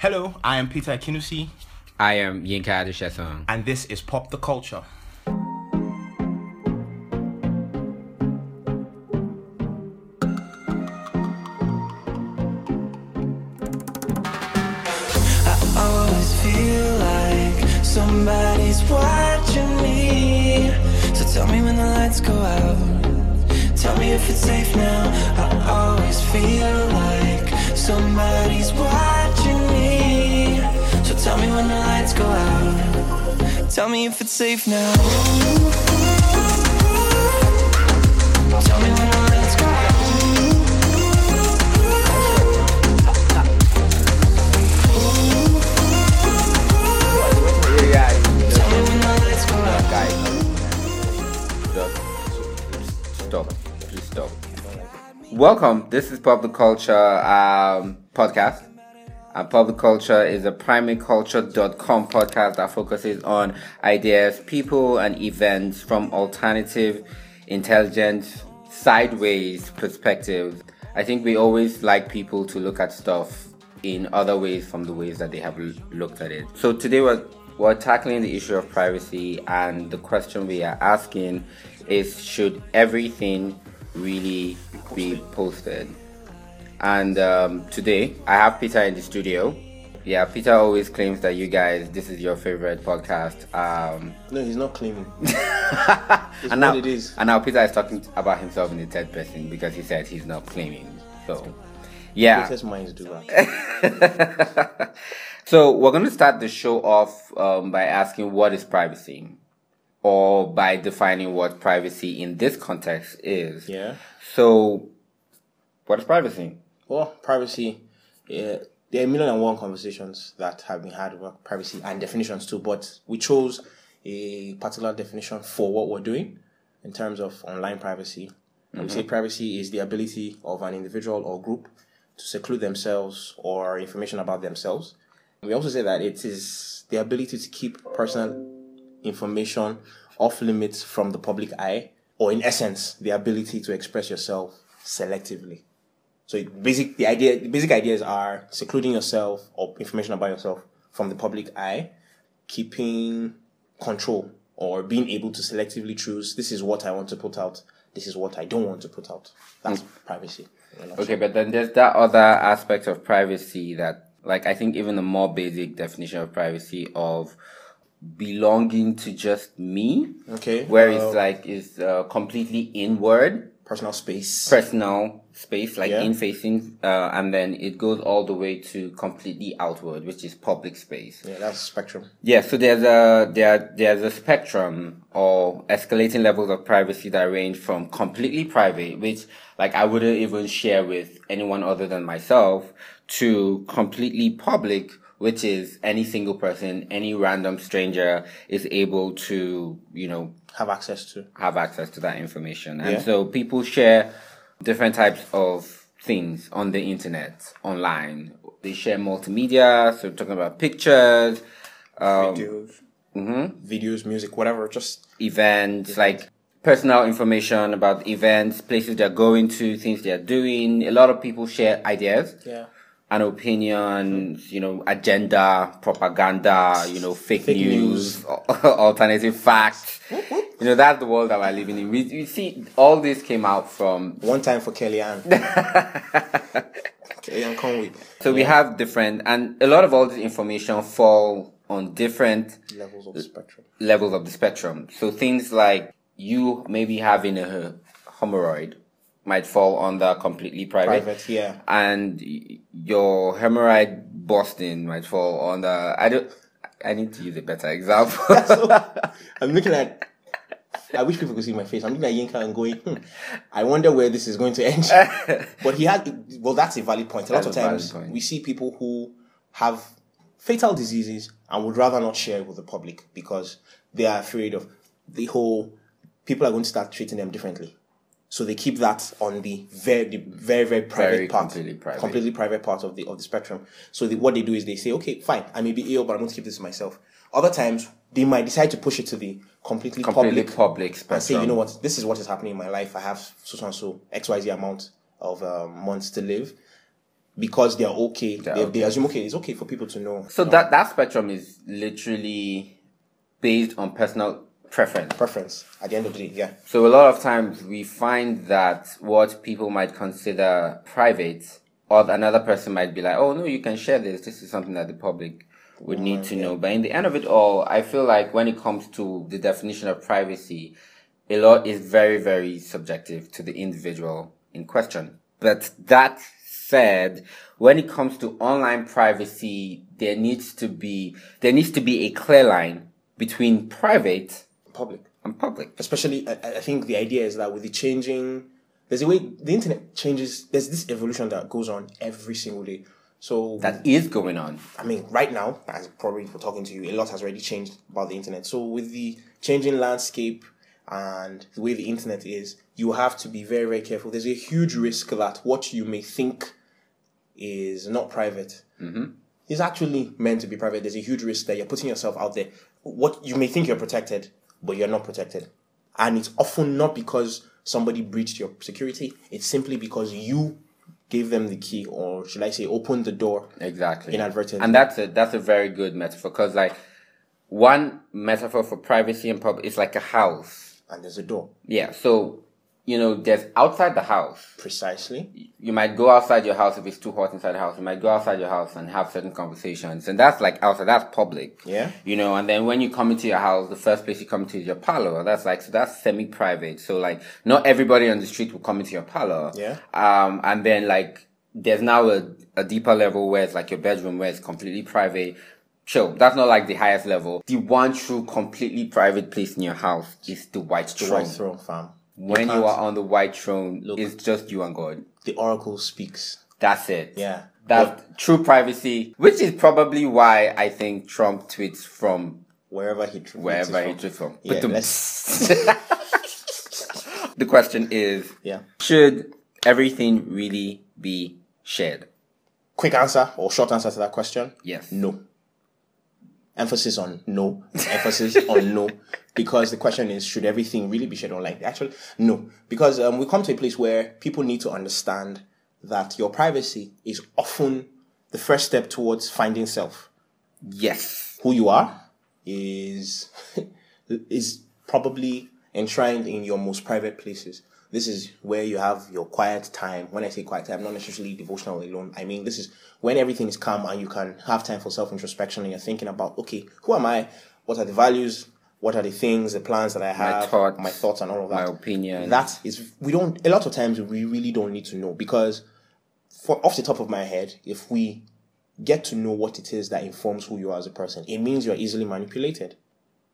Hello, I am Peter Kinusi, I am Yinka Adeshesong. and this is Pop the Culture. always feel like somebody's watching me. So tell me when the lights go out. Tell me if it's safe now. I always feel like somebody's watching lights go out. Tell me if it's safe now. Tell me when the lights go out. Stop. Please stop. Welcome. This is Pop the Culture um, podcast. And the Culture is a primaryculture.com podcast that focuses on ideas, people, and events from alternative, intelligent, sideways perspectives. I think we always like people to look at stuff in other ways from the ways that they have l- looked at it. So today we're, we're tackling the issue of privacy, and the question we are asking is should everything really be posted? And um, today I have Peter in the studio. Yeah, Peter always claims that you guys, this is your favorite podcast. Um, No, he's not claiming. and now, it is. and now Peter is talking about himself in the third person because he said he's not claiming. So, yeah. Greatest minds do that. So we're going to start the show off um, by asking what is privacy, or by defining what privacy in this context is. Yeah. So, what is privacy? Well, privacy. Yeah, there are a million and one conversations that have been had about privacy and definitions too. But we chose a particular definition for what we're doing in terms of online privacy. And we say mm-hmm. privacy is the ability of an individual or group to seclude themselves or information about themselves. We also say that it is the ability to keep personal information off limits from the public eye, or in essence, the ability to express yourself selectively. So it basic the idea the basic ideas are secluding yourself or information about yourself from the public eye, keeping control or being able to selectively choose this is what I want to put out, this is what I don't want to put out. That's privacy. in a. Okay, but then there's that other aspect of privacy that, like, I think even a more basic definition of privacy of belonging to just me, Okay. where it's like is uh, completely inward, personal space. personal space, like Yeah. in facing, uh, and then it goes all the way to completely outward, which is public space. yeah, that's spectrum. Yeah, so there's a there there's a spectrum or escalating levels of privacy that range from completely private, which like I wouldn't even share with anyone other than myself, to completely public, which is any single person, any random stranger is able to, you know, Have access to. have access to that information. And Yeah. so people share different types of things on the internet, online. They share multimedia, so talking about pictures, um, Videos. Mm-hmm. Videos, music, whatever. Just events, like personal information about events, places they're going to, things they're doing. A lot of people share ideas yeah. And opinion, mm-hmm. you know, agenda, propaganda, you know, fake, Fake news, alternative facts. You know, that's the world that we're living in. We, we see all this came out from, One time for Kellyanne. Kellyanne Conway. so we have different, and a lot of all this information fall on different Levels of the spectrum. levels of the spectrum. So things like you maybe having a hemorrhoid might fall under completely private. Private, yeah. and your hemorrhoid busting might fall under. I don't. I need to use a better example. I'm looking at. I wish people could see my face. I'm looking at Yinka and going, hmm, I wonder where this is going to end. but he had, well, that's a valid point. A lot That's of times we see people who have fatal diseases and would rather not share with the public because they are afraid of the whole, people are going to start treating them differently. So they keep that on the very, the very, very private Very part, completely private. completely private part of the of the spectrum. So the, what they do is they say, okay, fine, I may be ill, but I'm going to keep this to myself. Other times they might decide to push it to the completely, completely public, public and say, you know what, this is what is happening in my life. I have so and so X Y Z amount of um, months to live. because they're okay. They're they, okay. they assume okay, it's okay for people to know. So No. that that spectrum is literally based on personal preference. preference at the end of the day, yeah. So a lot of times we find that what people might consider private, or another person might be like, "Oh no, you can share this. This is something that the public would need to know." But in the end of it all, I feel like when it comes to the definition of privacy, a lot is very, very subjective to the individual in question. But that said, when it comes to online privacy, there needs to be there needs to be a clear line between private Public. and public. especially I, I think the idea is that with the changing there's a way the internet changes there's this evolution that goes on every single day so that is going on. i mean right now as probably for talking to you a lot has already changed about the internet so with the changing landscape and the way the internet is you have to be very very careful there's a huge risk that what you may think is not private mm-hmm. is actually meant to be private there's a huge risk that you're putting yourself out there what you may think you're protected but you're not protected and it's often not because somebody breached your security it's simply because you gave them the key or should i say opened the door Exactly. Inadvertently. And that's a that's a very good metaphor because like one metaphor for privacy and public is like a house. and there's a door Yeah. So you know, there's outside the house. precisely You might go outside your house if it's too hot inside the house. You might go outside your house and have certain conversations, and that's like outside. That's public. Yeah. You know, and then when you come into your house, the first place you come to is your parlor. That's like so that's semi-private. So like, not everybody on the street will come into your parlor. Yeah. Um, and then like, there's now a, a deeper level where it's like your bedroom where it's completely private. Chill. That's not like the highest level. The one true completely private place in your house is the white the throne. right throne fam When you are on the white throne, Look. it's just you and God. the oracle speaks That's it. Yeah. That's true privacy, which is probably why I think Trump tweets from wherever he tr- wherever he tweets tweets from. Yeah, But the- let's- the question is, yeah should everything really be shared? quick answer or short answer to that question Yes. no emphasis on no emphasis on no because the question is should everything really be shared online actually no because um, we come to a place where people need to understand that your privacy is often the first step towards finding self Yes. who you are is is probably enshrined in your most private places. This is where you have your quiet time. When I say quiet time, not necessarily devotional alone. I mean, this is when everything is calm and you can have time for self introspection and you're thinking about, okay, who am I? What are the values? What are the things, the plans that I have? thoughts, my thoughts, and all of that. my opinions. That is, we don't. A lot of times, we really don't need to know because, for off the top of my head, if we get to know what it is that informs who you are as a person, it means you're easily manipulated.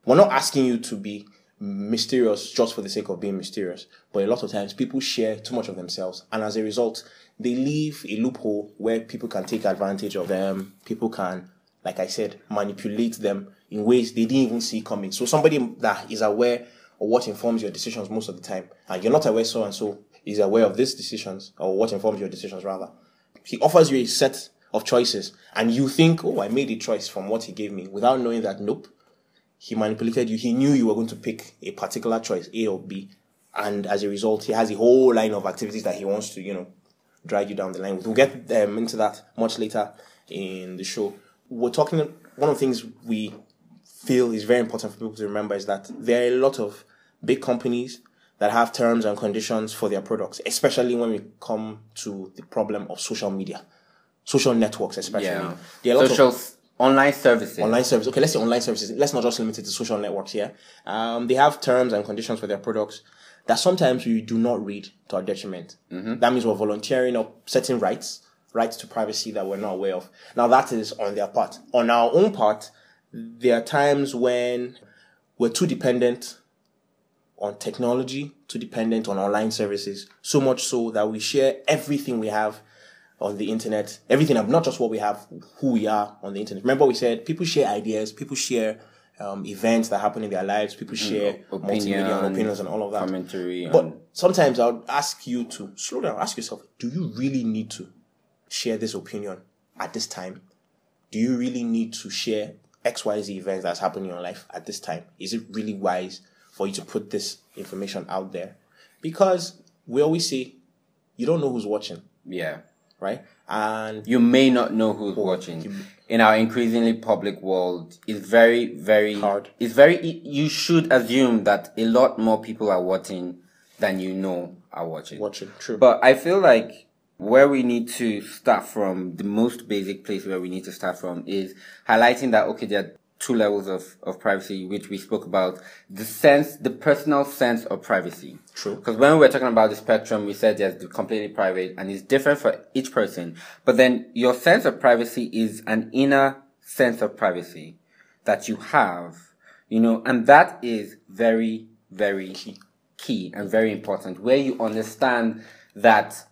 We're not asking you to be mysterious just for the sake of being mysterious, but a lot of times people share too much of themselves, and as a result, they leave a loophole where people can take advantage of them. People can, like I said, manipulate them in ways they didn't even see coming. So somebody that is aware of what informs your decisions most of the time, and you're not aware so and so is aware of these decisions or what informs your decisions rather. He offers you a set of choices, and you think, "Oh, I made a choice from what he gave me," without knowing that nope, he manipulated you. He knew you were going to pick a particular choice, A or B, and as a result, he has a whole line of activities that he wants to, you know, drag you down the line with. We'll get um, into that much later in the show. We're talking. One of the things we feel is very important for people to remember is that there are a lot of big companies that have terms and conditions for their products, especially when we come to the problem of social media, social networks, especially. Yeah. There are a lot of- Social s- online services. online service. Okay, let's say online services. Let's not just limit it to social networks here. Um, they have terms and conditions for their products that sometimes we do not read to our detriment. That means we're volunteering up certain rights, rights to privacy that we're not aware of. Now that is on their part. On our own part, there are times when we're too dependent on technology, too dependent on online services, so much so that we share everything we have on the internet, everything not just what we have, who we are on the internet. Remember, we said people share ideas, people share um, events that happen in their lives, people share multimedia and opinions and all of that. commentary. But and- sometimes I'll ask you to slow down, ask yourself, do you really need to share this opinion at this time? Do you really need to share XYZ events that's happening in your life at this time? Is it really wise for you to put this information out there? Because we always say, you don't know who's watching yeah. Right? And You may not know who's oh, watching. In our increasingly public world, it's very, very Hard. It's very. You should assume that a lot more people are watching than you know are watching. watching, true. But I feel like where we need to start from, the most basic place where we need to start from is highlighting that, okay, there are two levels of, of privacy, which we spoke about. The sense, the personal sense of privacy. True. Because when we were talking about the spectrum, we said there's the completely private and it's different for each person. But then your sense of privacy is an inner sense of privacy that you have, you know, and that is very, very key, key and very important where you understand that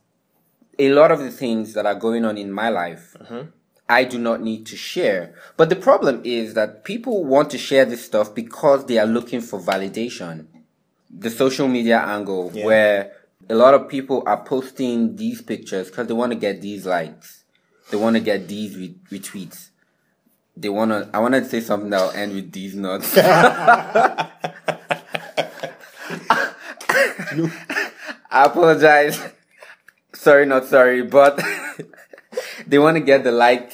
a lot of the things that are going on in my life, mm-hmm. I do not need to share. But the problem is that people want to share this stuff because they are looking for validation. The social media angle Yeah. where a lot of people are posting these pictures because they want to get these likes. They want to get these re- retweets. They want to, I want to say something that will end with these nuts. I apologize. Sorry, not sorry, but they want to get the like.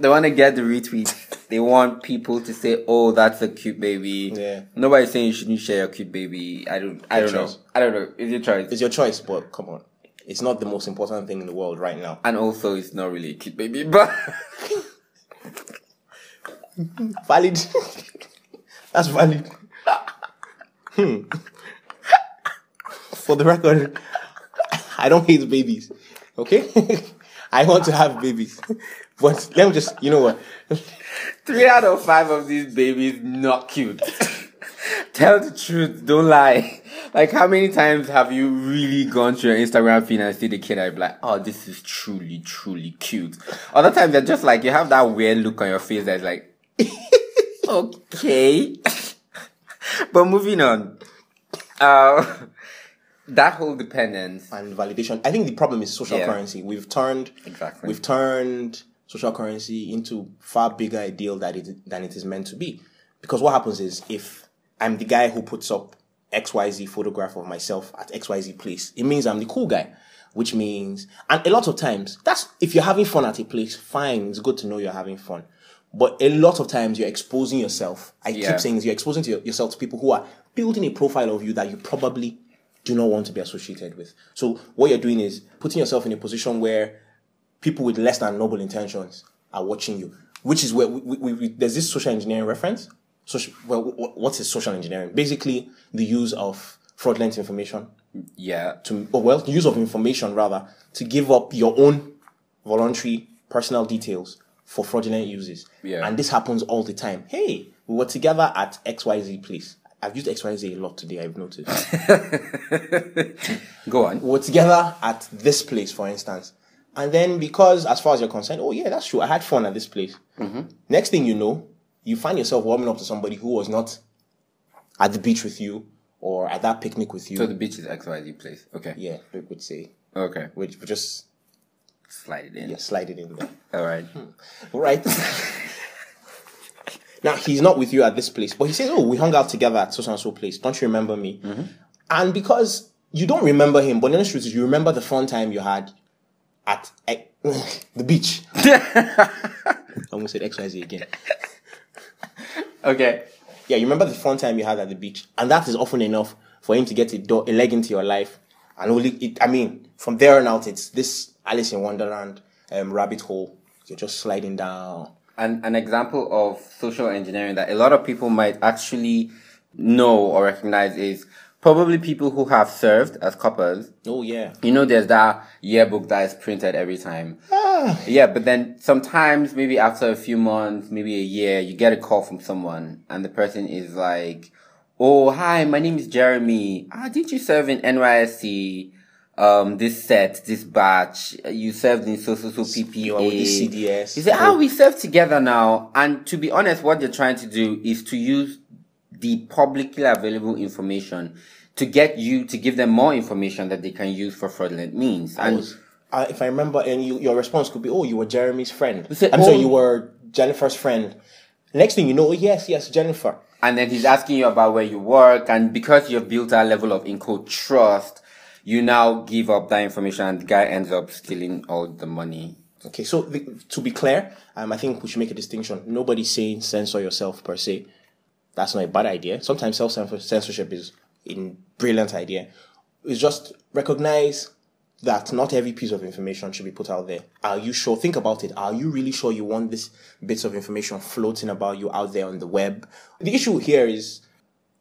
They want to get the retweet. They want people to say, "Oh, that's a cute baby." Yeah. Nobody's saying you shouldn't share your cute baby. I don't. I Your don't know. I don't know. It's your choice. it's your choice, but come on. It's not the most important thing in the world right now. and also, it's not really a cute baby, but Valid. That's valid. Hmm. For the record, I don't hate babies. Okay? I want to have babies. But let me just, you know what? three out of five of these babies not cute. Tell the truth. Don't lie. Like, how many times have you really gone through your Instagram feed and see the kid and be like, oh, this is truly, truly cute. Other times they're just like, you have that weird look on your face that's like, okay. but moving on. Uh, that whole dependence. and validation. I think the problem is social Yeah. currency. We've turned Exactly. we've turned social currency into far bigger a deal that it than it is meant to be. Because what happens is if I'm the guy who puts up XYZ photograph of myself at XYZ place, it means I'm the cool guy. Which means and a lot of times that's if you're having fun at a place, fine, it's good to know you're having fun. But a lot of times you're exposing yourself. I Yeah. keep saying this, you're exposing to your- yourself to people who are building a profile of you that you probably do not want to be associated with. So what you're doing is putting yourself in a position where people with less than noble intentions are watching you, which is where we, we, we, there's this social engineering reference. Social, well, what is social engineering? Basically, the use of fraudulent information Yeah. to, or well, use of information rather to give up your own voluntary personal details for fraudulent uses. Yeah. And this happens all the time. Hey, we were together at XYZ place. I've used XYZ a lot today, I've noticed. Go on. We're together at this place, for instance. And then because, as far as you're concerned, oh yeah, that's true. I had fun at this place. Mm-hmm. Next thing you know, you find yourself warming up to somebody who was not at the beach with you or at that picnic with you. So the beach is XYZ place. Okay. yeah, we would say. Okay. We just Slide it in. yeah, slide it in there. All right. Hmm. All right. now he's not with you at this place, but he says, "Oh, we hung out together at so and so place. Don't you remember me?" And because you don't remember him, but the honest truth is, you remember the fun time you had at eh, the beach. I almost said X Y Z again. Okay. Yeah, you remember the fun time you had at the beach, and that is often enough for him to get a, door, a leg into your life. And only, it, I mean, from there on out, it's this Alice in Wonderland um, rabbit hole. You're just sliding down. An, an example of social engineering that a lot of people might actually know or recognize is probably people who have served as corpers. Oh yeah, You know, there's that yearbook that is printed every time. Ah. Yeah, but then sometimes, maybe after a few months, maybe a year, you get a call from someone and the person is like, Oh, hi, my name is Jeremy. Ah, did you serve in NYSC? Um, this set, this batch, you served in so, so, so PPA. You with the CDS. You say, ah, we serve together now. And to be honest, what they're trying to do is to use the publicly available information to get you to give them more information that they can use for fraudulent means. I And was, uh, if I remember, and you, your response could be, "Oh, you were Jeremy's friend." say, I'm "Oh." sorry, you were Jennifer's friend. Next thing you know, oh, yes, yes, Jennifer. and then he's asking you about where you work, and because you've built that level of in quote trust, you now give up that information and the guy ends up stealing all the money. Okay, so the, to be clear, um, I think we should make a distinction. Nobody's saying censor yourself per se. That's not a bad idea. Sometimes self censorship is a brilliant idea. It's just recognize that not every piece of information should be put out there. Are you sure? Think about it. Are you really sure you want this bits of information floating about you out there on the web? The issue here is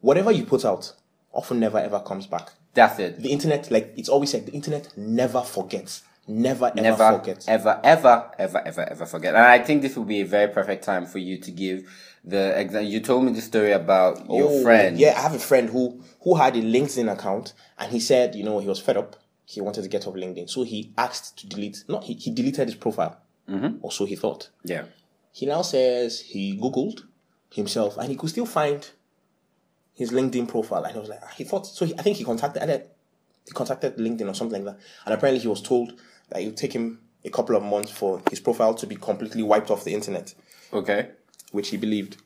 whatever you put out often never ever comes back. That's it. The internet, like it's always said, the internet never forgets. Never ever Never, forgets. ever, ever, ever, ever, ever forget. And I think this will be a very perfect time for you to give the example. You told me the story about your Oh, friend. Yeah, I have a friend who who had a LinkedIn account and he said, you know, he was fed up. He wanted to get off LinkedIn. So he asked to delete not he, he deleted his profile. Mm-hmm. Or so he thought. Yeah. He now says he Googled himself and he could still find his LinkedIn profile. And he was like, he thought so he, I think he contacted he contacted LinkedIn or something like that. And apparently he was told that it would take him a couple of months for his profile to be completely wiped off the internet, Okay. which he believed.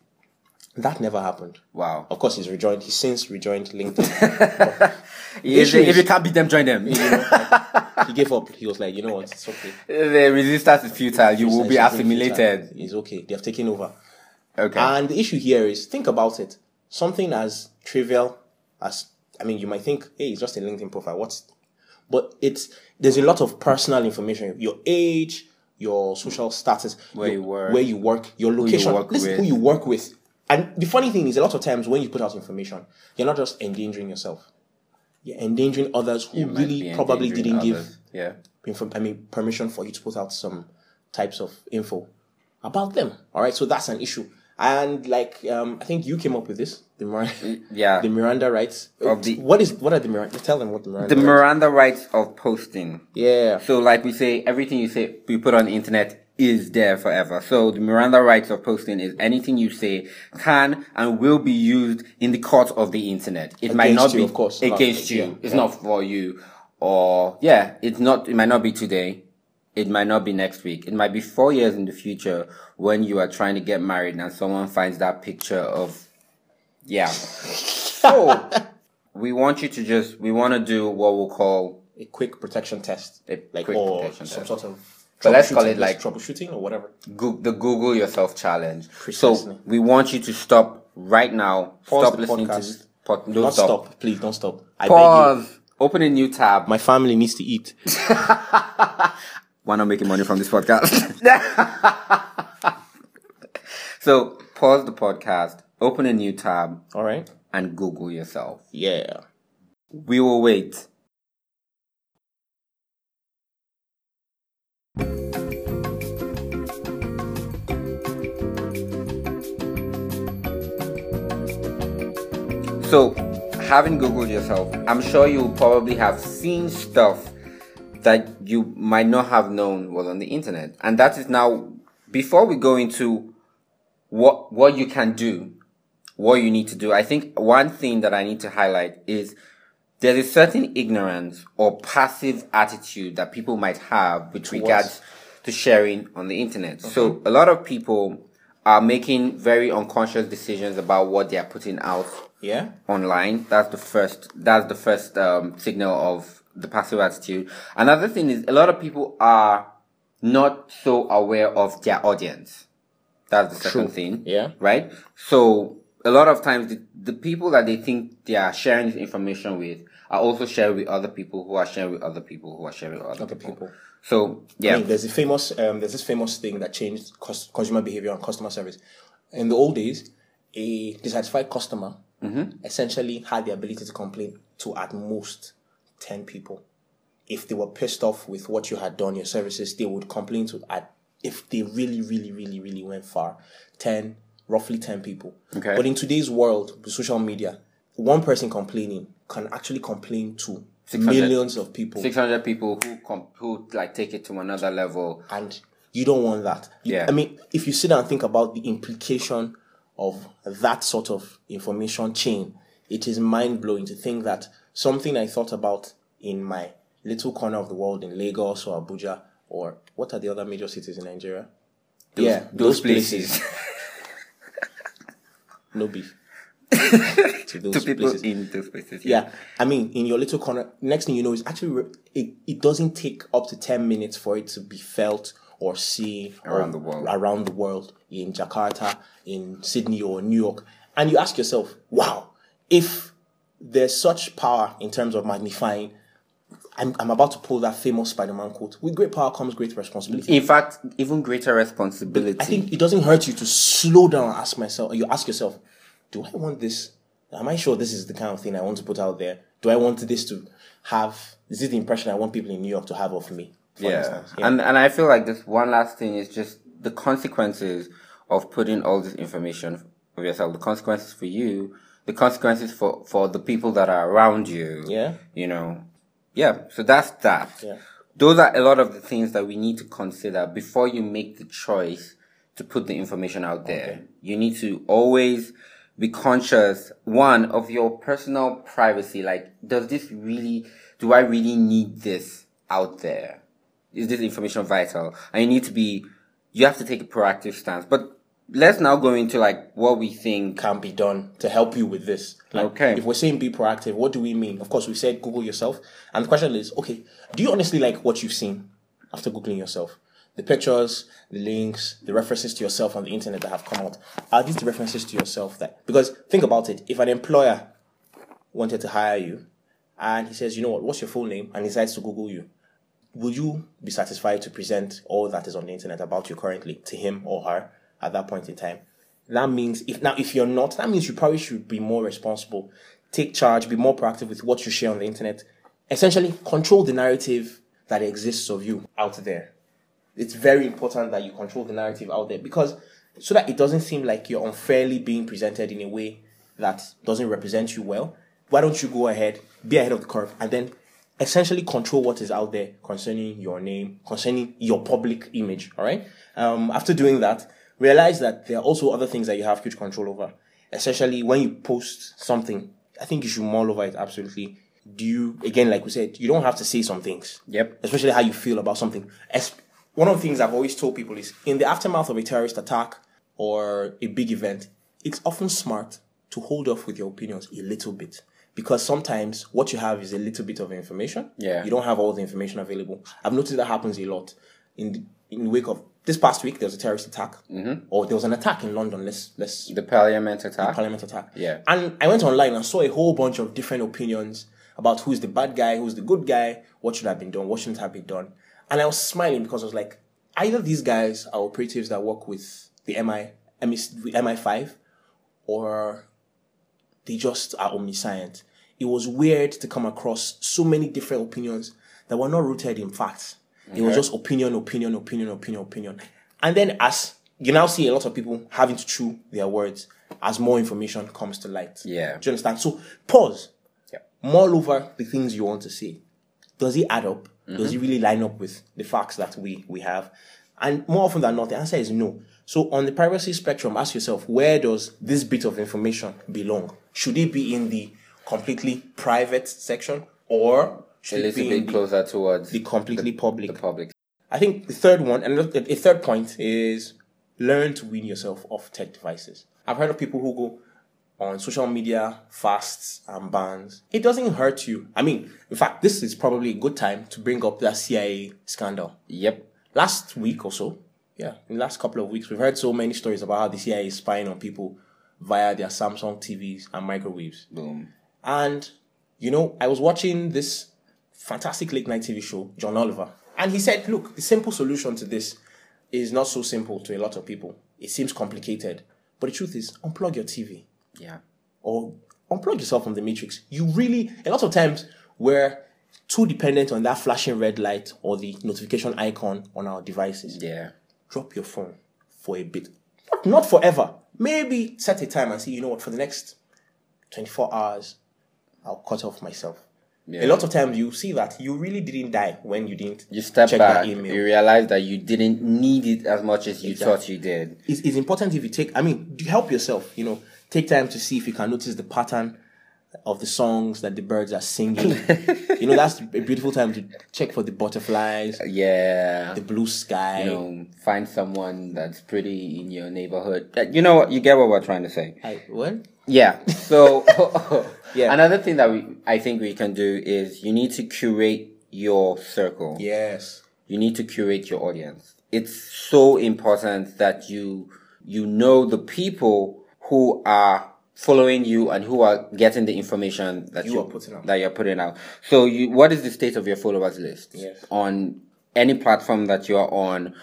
That never happened. Wow. Of course, he's rejoined. He's since rejoined LinkedIn. If, if you can't beat them, join them. you know, like, he gave up. He was like, you know what, it's okay. the resistance is futile. You will be assimilated. It's okay. They have taken over. Okay. And the issue here is, think about it. Something as trivial as, I mean, you might think, hey, it's just a LinkedIn profile. What's, but it's there's a lot of personal information. Your age, your social status, Where your- you work, where you work, your location, this with. who you work with. And the funny thing is, a lot of times when you put out information, you're not just endangering yourself. You're endangering others who Might really probably didn't give. Yeah. inform- I mean, permission for you to put out some types of info about them. All right, so that's an issue. And like, um, I think you came up with this, the Miranda, Yeah. the Miranda rights. Of the- what is what are the Miranda? Tell them what the Miranda. The rights- Miranda rights of posting. Yeah. So, like we say, everything you say, you put on the internet is there forever. So, the Miranda rights of posting is anything you say can and will be used in the court of the internet. It might not you, be of course, against you. yeah, it's yeah. not for you. Or, yeah, it's not, it might not be today. It might not be next week. It might be four years in the future when you are trying to get married and someone finds that picture of, yeah. So, we want you to just, we want to do what we'll call A quick protection test, A like quick or protection some test. sort of. But let's call it like- troubleshooting or whatever. Go- the Google yourself challenge. Precisely. So we want you to stop right now. Pause stop listening to podcast. this. Pod- don't Don't stop. stop. please. Don't stop. I beg you. Pause. Open a new tab. My family needs to eat. We're not making money from this podcast. so pause the podcast. Open a new tab All right. and Google yourself. Yeah. We will wait. So, having Googled yourself, I'm sure you probably have seen stuff that you might not have known was on the internet. And that is now, before we go into what, what you can do, what you need to do, I think one thing that I need to highlight is there is a certain ignorance or passive attitude that people might have with regards to sharing on the internet. So a lot of people are making very unconscious decisions about what they are putting out Yeah. online. That's the first. That's the first um, signal of the passive attitude. Another thing is a lot of people are not so aware of their audience. That's the second True. thing. Yeah. Right. So a lot of times the, the people that they think they are sharing this information with are also sharing with other people who are sharing with other people who are sharing with other, Other people. people. So yeah. I mean, there's a famous um, there's this famous thing that changed cus- consumer behavior and customer service. In the old days, a dissatisfied customer essentially had the ability to complain to at most ten people. If they were pissed off with what you had done, your services, they would complain to at if they really, really, really, really went far, ten, roughly ten people. Okay. But in today's world, with social media, one person complaining can actually complain to millions of people. 600 people who com- who like take it to another level. and you don't want that. You- Yeah. I mean, if you sit down and think about the implication of that sort of information chain, it is mind blowing to think that something I thought about in my little corner of the world in Lagos or Abuja or what are the other major cities in Nigeria? yeah, those places. no beef. to those to people places. in those places. Yeah, I mean, in your little corner, next thing you know is actually it, it doesn't take up to 10 minutes for it to be felt or seen Around or the world. around the world in Jakarta, in Sydney or New York. And you ask yourself, wow, if there's such power in terms of magnifying, I'm, I'm about to pull that famous Spider Man quote with great power comes great responsibility. In fact, even greater responsibility. I think it doesn't hurt you to slow down and ask myself, you ask yourself, do I want this? Am I sure this is the kind of thing I want to put out there? Do I want this to have, is this the impression I want people in New York to have of me? For yeah. instance? And and I feel like this one last thing is just the consequences of putting all this information of yourself, the consequences for you, the consequences for, for the people that are around you. Yeah. You know. Yeah. So that's that. Yeah. Those are a lot of the things that we need to consider before you make the choice to put the information out there. You need to always be conscious, one, of your personal privacy. Like, does this really, do I really need this out there? Is this information vital? And you need to be, you have to take a proactive stance. But let's now go into like what we think. Can be done to help you with this. Like, Okay. If we're saying be proactive, what do we mean? Of course, we said Google yourself. And the question is, okay, do you honestly like what you've seen after Googling yourself? The pictures, the links, the references to yourself on the internet that have come out. Are these the references to yourself that, because think about it. If an employer wanted to hire you and he says, you know what, what's your full name? And he decides to Google you. Will you be satisfied to present all that is on the internet about you currently to him or her at that point in time? That means if now if you're not, that means you probably should be more responsible, take charge, be more proactive with what you share on the internet. Essentially, control the narrative that exists of you out there. It's very important that you control the narrative out there because so that it doesn't seem like you're unfairly being presented in a way that doesn't represent you well. Why don't you go ahead, be ahead of the curve, and then essentially control what is out there concerning your name, concerning your public image. All right. Um, after doing that, realize that there are also other things that you have huge control over. Essentially, when you post something, I think you should mull over it absolutely. Do you again, like we said, you don't have to say some things. Yep. Especially how you feel about something. Es- One of the things I've always told people is in the aftermath of a terrorist attack or a big event, it's often smart to hold off with your opinions a little bit. Because sometimes what you have is a little bit of information. Yeah. You don't have all the information available. I've noticed that happens a lot. In the, in the wake of this past week, there was a terrorist attack, mm-hmm. or there was an attack in London. Let's let's The parliament attack. parliament attack. Yeah. And I went online and saw a whole bunch of different opinions about who's the bad guy, who's the good guy, what should have been done, what shouldn't have been done. And I was smiling because I was like, either these guys are operatives that work with the MI, MI MI5, or they just are omniscient. It was weird to come across so many different opinions that were not rooted in facts. It was just opinion, opinion, opinion, opinion, opinion. And then as you now see a lot of people having to chew their words as more information comes to light. Yeah. Do you understand? So pause. Yeah. Mull over the things you want to say. Does it add up? Mm-hmm. Does it really line up with the facts that we we have? And more often than not, the answer is no. So on the privacy spectrum, ask yourself, where does this bit of information belong? Should it be in the completely private section or should it little be bit the, closer towards the completely public? the public. I think the third one, and a third point is learn to wean yourself off tech devices. I've heard of people who go on social media, fasts and bans. It doesn't hurt you. I mean, in fact, this is probably a good time to bring up that CIA scandal. Yep. Last week or so, yeah, in the last couple of weeks, we've heard so many stories about how the CIA is spying on people via their Samsung TVs and microwaves. Boom. And, you know, I was watching this fantastic late night TV show, John Oliver. And he said, look, the simple solution to this is not so simple to a lot of people. It seems complicated. But the truth is, unplug your TV Yeah. or unplug yourself from the matrix. You really, a lot of times, we're too dependent on that flashing red light or the notification icon on our devices. Yeah. Drop your phone for a bit. Not, not forever. Maybe set a time and say, you know what, for the next 24 hours, I'll cut off myself. Yeah. A lot of times you see that you really didn't die when you didn't You step check back, that email. you realize that you didn't need it as much as you Exactly. thought you did. it's, it's important if you take i mean help yourself you know take time to see if you can notice the pattern of the songs that the birds are singing. you know, that's a beautiful time to check for the butterflies, Yeah. the blue sky. you know, find someone that's pretty in your neighborhood. Uh, You know what? You get what we're trying to say. I, what? Yeah. So, Yeah. another thing that we, I think we can do is you need to curate your circle. Yes. You need to curate your audience. It's so important that you, you know the people who are following you and who are getting the information that You you are putting out. that you're putting out. So you, what is the state of your followers list? Yes. On any platform that you are on,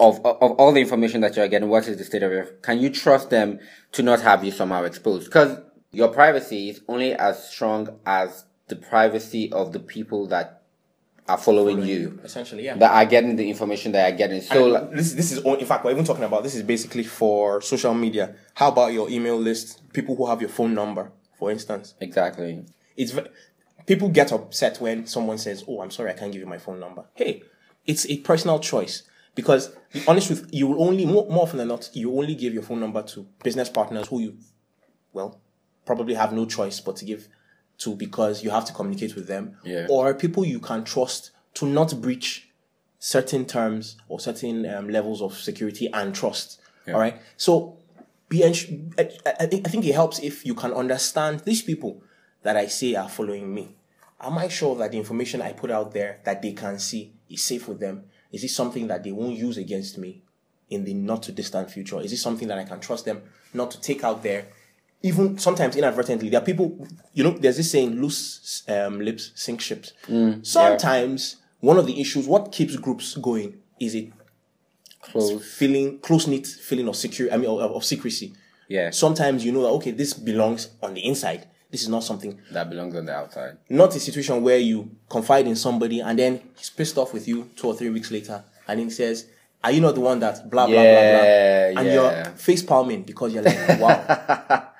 of, of all the information that you're getting, what is the state of your, can you trust them to not have you somehow exposed? Because your privacy is only as strong as the privacy of the people that are following, you, Essentially, yeah. that are getting the information that are getting. So, And like, this this is on- in fact we're even talking about this is basically for social media. How about your email list? People who have your phone number, for instance. exactly. It's people get upset when someone says, "Oh, I'm sorry, I can't give you my phone number." Hey, it's a personal choice because be honest with you, you will only more, more often than not you only give your phone number to business partners who you, well, probably have no choice but to give to because you have to communicate with them, Yeah. or people you can trust to not breach certain terms or certain um, levels of security and trust. All right, so be I, I think I think it helps if you can understand these people that I say are following me. Am I sure that the information I put out there that they can see is safe with them? Is it something that they won't use against me in the not too distant future? Is it something that I can trust them not to take out there? Even sometimes inadvertently, there are people, you know, there's this saying, loose um, lips sink ships. Sometimes one of the issues, what keeps groups going is it Close. feeling, close knit feeling of secure, I mean, of, of secrecy. Yeah. Sometimes you know that, okay, this belongs on the inside. This is not something That belongs on the outside. not a situation where you confide in somebody and then he's pissed off with you two or three weeks later and he says, Are you not the one that blah blah blah Yeah, blah? And yeah. you're face palming because you're like, Wow,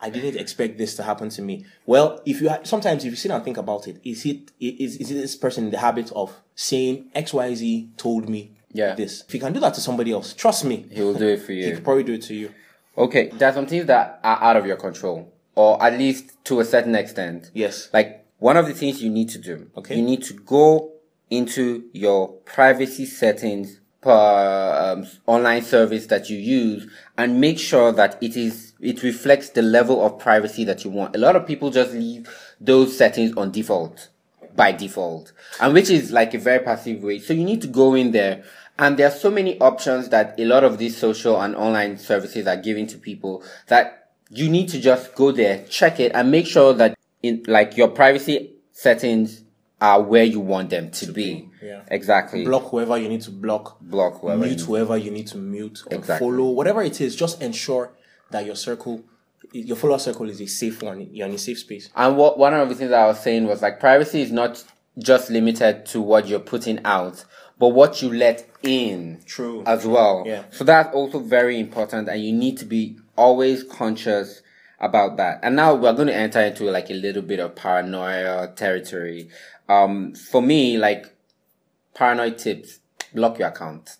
I didn't expect this to happen to me. Well, if you ha- sometimes if you sit and think about it, is it is is this person in the habit of saying XYZ told me Yeah. this? If you can do that to somebody else, trust me, He will do it for you. he could probably do it to you. Okay, there are some things that are out of your control, or at least to a certain extent. Yes. Like one of the things you need to do. Okay. You need to go into your privacy settings per um, online service that you use and make sure that it is it reflects the level of privacy that you want. A lot of people just leave those settings on default by default, and which is like a very passive way. So you need to go in there. And there are so many options that a lot of these social and online services are giving to people that you need to just go there, check it, and make sure that in like your privacy settings are where you want them to, be. yeah. Exactly. Block whoever you need to block. Block whoever mute need. whoever you need to mute or Exactly. follow whatever it is just ensure that your circle your follower circle is a safe one you're in a safe space And what one of the things that I was saying was like privacy is not just limited to what you're putting out, but what you let in. True. As well. Yeah. So that's also very important and you need to be always conscious about that. And now we're going to enter into like a little bit of paranoia territory. Um, for me, like paranoid tips, block your account.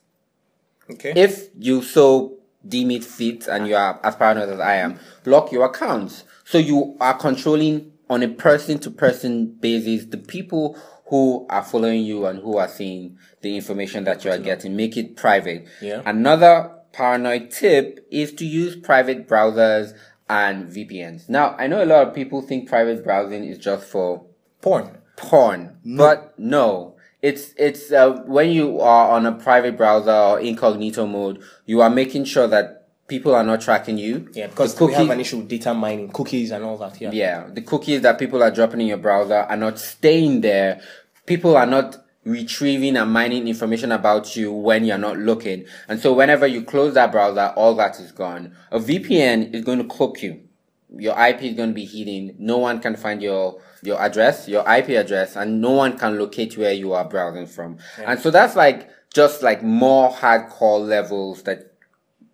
okay If you so deem it fit and you are as paranoid as I am, block your accounts. So you are controlling on a person to person basis the people who are following you and who are seeing the information that you are getting. Make it private. Yeah. Another paranoid tip is to use private browsers and VPNs. Now, I know a lot of people think private browsing is just for porn porn, but no. It's it's uh, when you are on a private browser or incognito mode, you are making sure that people are not tracking you. yeah because the we have cookies, an issue with data mining cookies and all that yeah yeah, the cookies that people are dropping in your browser are not staying there. People are not retrieving and mining information about you when you're not looking. And so whenever you close that browser, all that is gone. A VPN is going to cloak you. Your IP is going to be hidden. No one can find your your address, your IP address, and no one can locate where you are browsing from. And so that's like just like more hardcore levels that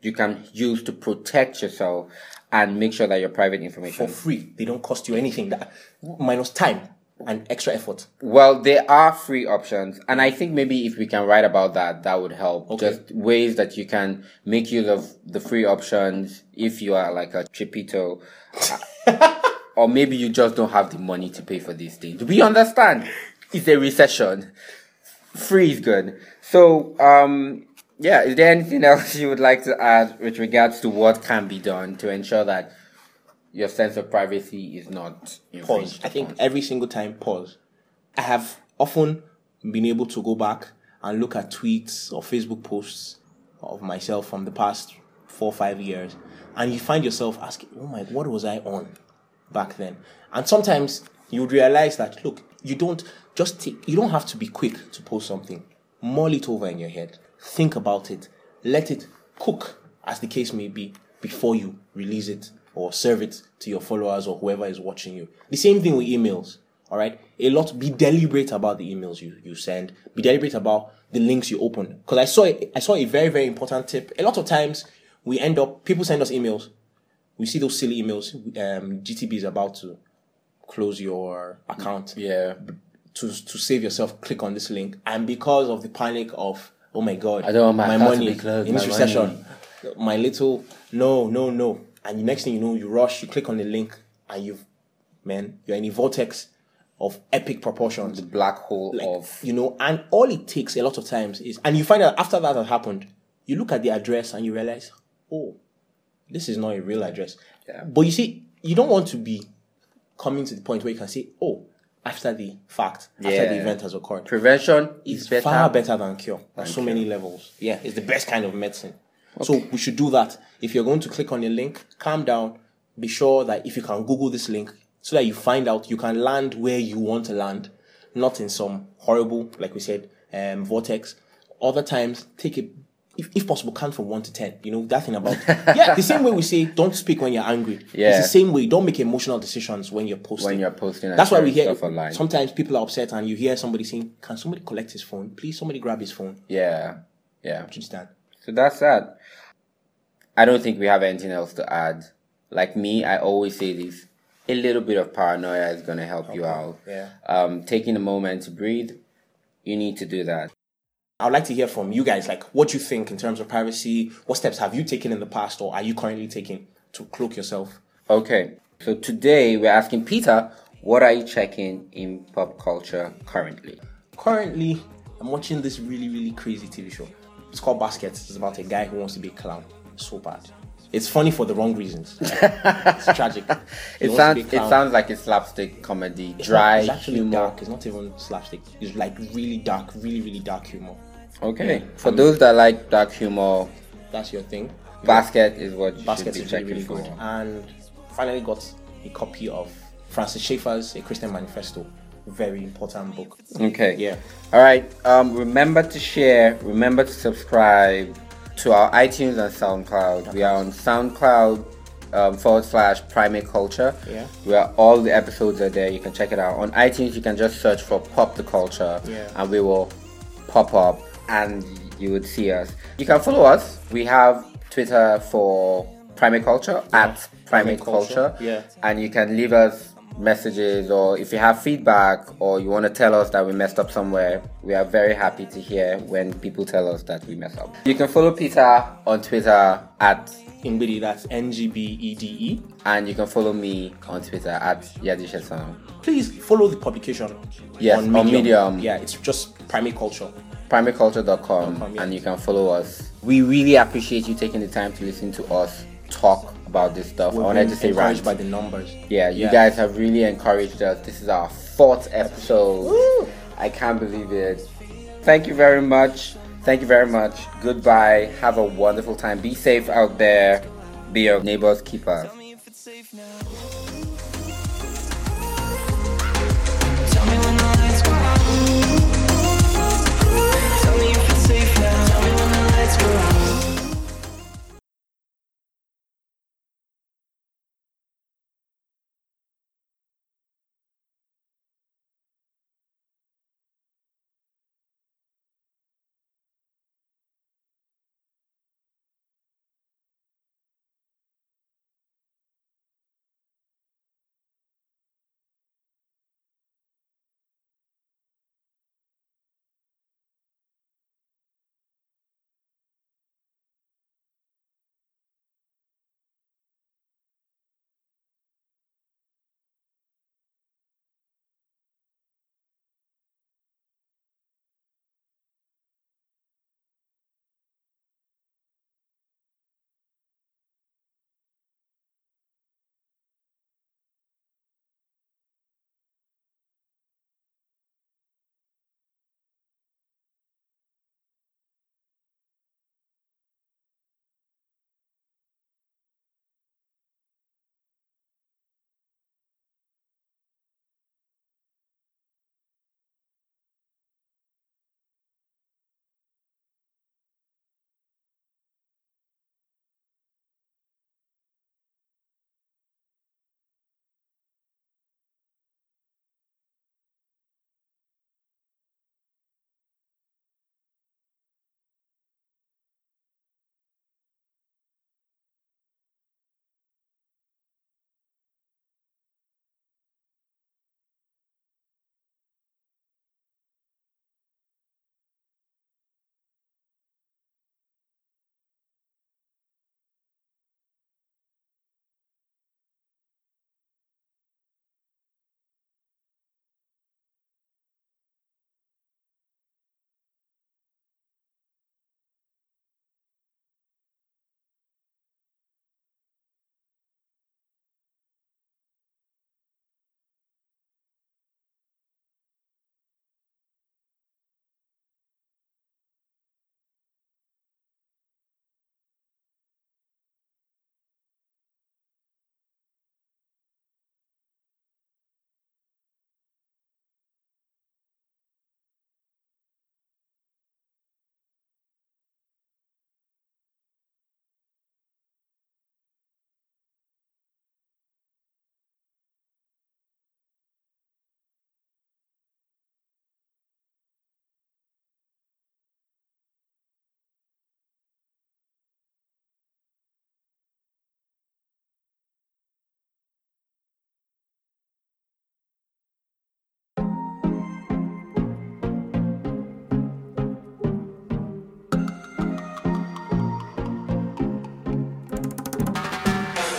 you can use to protect yourself and make sure that your private information for free they don't cost you anything that minus time and extra effort Well, there are free options, and I think maybe if we can write about that, that would help. Okay. Just ways that you can make use of the free options if you are like a chipito. or maybe you just don't have the money to pay for these things. We understand. It's a recession. Free is good. So, um, yeah, is there anything else you would like to add with regards to what can be done to ensure that your sense of privacy is not pause. I think every single time, pause. I have often been able to go back and look at tweets or Facebook posts of myself from the past four five years, and you find yourself asking, "Oh my, what was I on back then?" And sometimes you would realize that look, you don't just take, you don't have to be quick to post something. Mull it over in your head. Think about it. Let it cook, as the case may be, before you release it or serve it to your followers or whoever is watching you. The same thing with emails. All right, a lot. Be deliberate about the emails you you send. Be deliberate about the links you open. Because I saw I saw a very very important tip. A lot of times we end up people send us emails. We see those silly emails. Um, GTB is about to close your account yeah, to to save yourself, click on this link. And because of the panic of oh my god, I don't want my to money closed, in this my recession, my little no no no. And the next thing you know, you rush, you click on the link, and you've man, you're in a vortex of epic proportions. the black hole Like, of you know, and all it takes a lot of times is, and you find out after that has happened, you look at the address and you realize, oh, this is not a real address. Yeah. But you see, you don't want to be coming to the point where you can say, oh, after the fact, after the event has occurred. prevention is It's better. far better than cure on so many levels. Yeah, it's the best kind of medicine. So we should do that. If you're going to click on a link, calm down. Be sure that if you can Google this link, so that you find out you can land where you want to land, not in some horrible, like we said, um, vortex. Other times, take it. If, if possible, count from one to ten. You know that thing about yeah. The same way we say, don't speak when you're angry. Yeah. It's the same way. Don't make emotional decisions when you're posting. When you're posting That's why we hear sometimes people are upset and you hear somebody saying, "Can somebody collect his phone? Please, somebody grab his phone." Yeah, yeah. Just that. So that's that. I don't think we have anything else to add. Like me, I always say this: a little bit of paranoia is gonna help you out. Yeah. Um, taking a moment to breathe, you need to do that. I would like to hear from you guys, like what you think in terms of privacy. What steps have you taken in the past, or are you currently taking to cloak yourself? Okay. So today we're asking Peter, what are you checking in pop culture currently? Currently, I'm watching this really, really crazy TV show. It's called Baskets. It's about a guy who wants to be a clown. So bad. It's funny for the wrong reasons. it's tragic. He It sounds it sounds like a slapstick comedy, It's dry not- It's actually humor. dark. It's not even slapstick. It's like really dark, really, really dark humor. Okay. Yeah. For those that like dark humor, That's your thing. Basket is what you Basket should be is really, really for. good. And finally got a copy of Francis Schaeffer's A Christian Manifesto. Very important book. Okay. Yeah. All right. Um, remember to share. Remember to subscribe to our iTunes and SoundCloud. We are on SoundCloud um, forward slash Primate Culture. Yeah. Where all the episodes are there. You can check it out. On iTunes, you can just search for Pop the Culture. Yeah. And we will pop up and you would see us. You can follow us. We have Twitter for Primate Culture at Primate, Primate Culture, Culture. yeah. And you can leave us messages or if you have feedback or you want to tell us that we messed up somewhere, we are very happy to hear when people tell us that we mess up. You can follow Peter on Twitter at that's N G B E D E. and you can follow me on Twitter at Yadishesan. Please follow the publication. Yes, on Medium. Yeah, it's just primate culture. primateculture.com .com, and you can follow us. We really appreciate you taking the time to listen to us talk about this stuff. I We're wanted to say encouraged rant. by the numbers. Yeah, you Yeah. guys have really encouraged us. This is our fourth episode. I can't believe it. Thank you very much. Thank you very much. Goodbye. Have a wonderful time. Be safe out there. Be your neighbor's keeper.